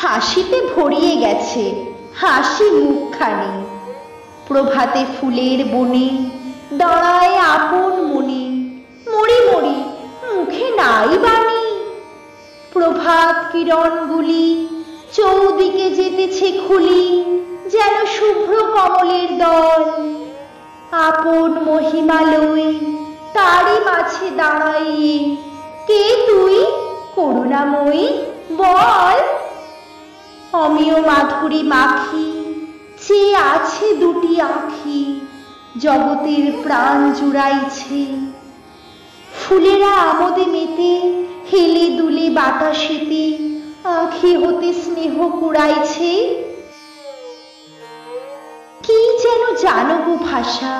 হাসিতে ভরিয়ে গেছে, হাসি মুখখানি। প্রভাতে ফুলের বনে দাঁড়ায় আপন মনে, মরি মরি মুখে নাই বাণী। প্রভাত কিরণগুলি চৌদিকে যেতেছে খুলি, যেন শুভ্র কমলের দল। আপন মহিমালয় তারই মাঝে দাঁড়াই কে তুই? করুণাময়ী বল। অমিয় মাধুরী মাখি যে আছে দুটি আখি, জগতের প্রাণ জুড়াইছে। ফুলেরা আমোদে মেতে, হেলে দুলে বাতাসেতে আখি হতে স্নেহ কুড়াইছে। কি যেন জানো গো ভাষা,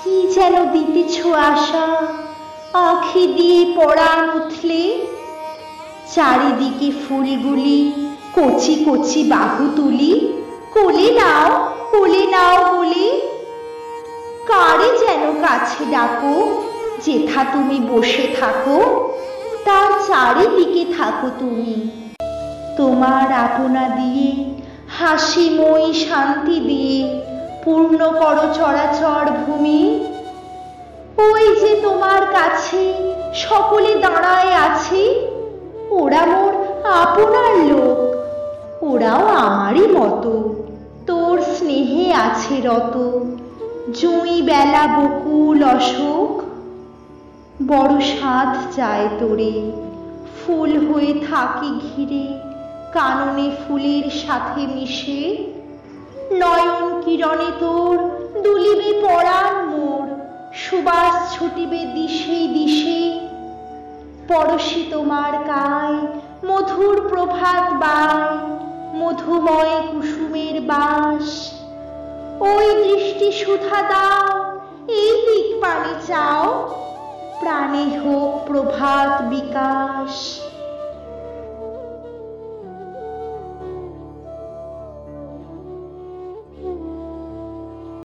কি যেন দিতেছ আশা, আখি দিয়ে পড়া উঠলে চারিদিকে ফুলগুলি কচি কচি বাহু তুলি, কোলে নাও কোলে নাও বলে। কারে যেন কাছে ডাকো, যেথা তুমি বসে থাকো, তার চারিদিকে থাকো তুমি। তোমার আপনা দিয়ে হাসিময়ী শান্তি দিয়ে, পূর্ণ করো চরাচর ভূমি। ওই যে তোমার কাছে সকলে দাঁড়ায় আছে, ওরা মোর আপনার লোক। ওরাও আমারই মতো। তোর স্নেহে আছে রত। জুঁই বেলা বকুল অশোক। বড় সাধ যায় তোরে। ফুল হয়ে থাকি ঘিরে। কাননে ফুলের সাথে মিশে। নয়ন কিরণে তোর দুলিবে পরাণ মোর। সুবাস ছুটিবে দিশে দিশে। পরশি তোমার কায় মধুর প্রভাত বায়। মধুময় কুসুমের বাস। ওই দৃষ্টি সুধা দাও, এই দিক পানি চাও। প্রাণে হোক প্রভাত বিকাশ।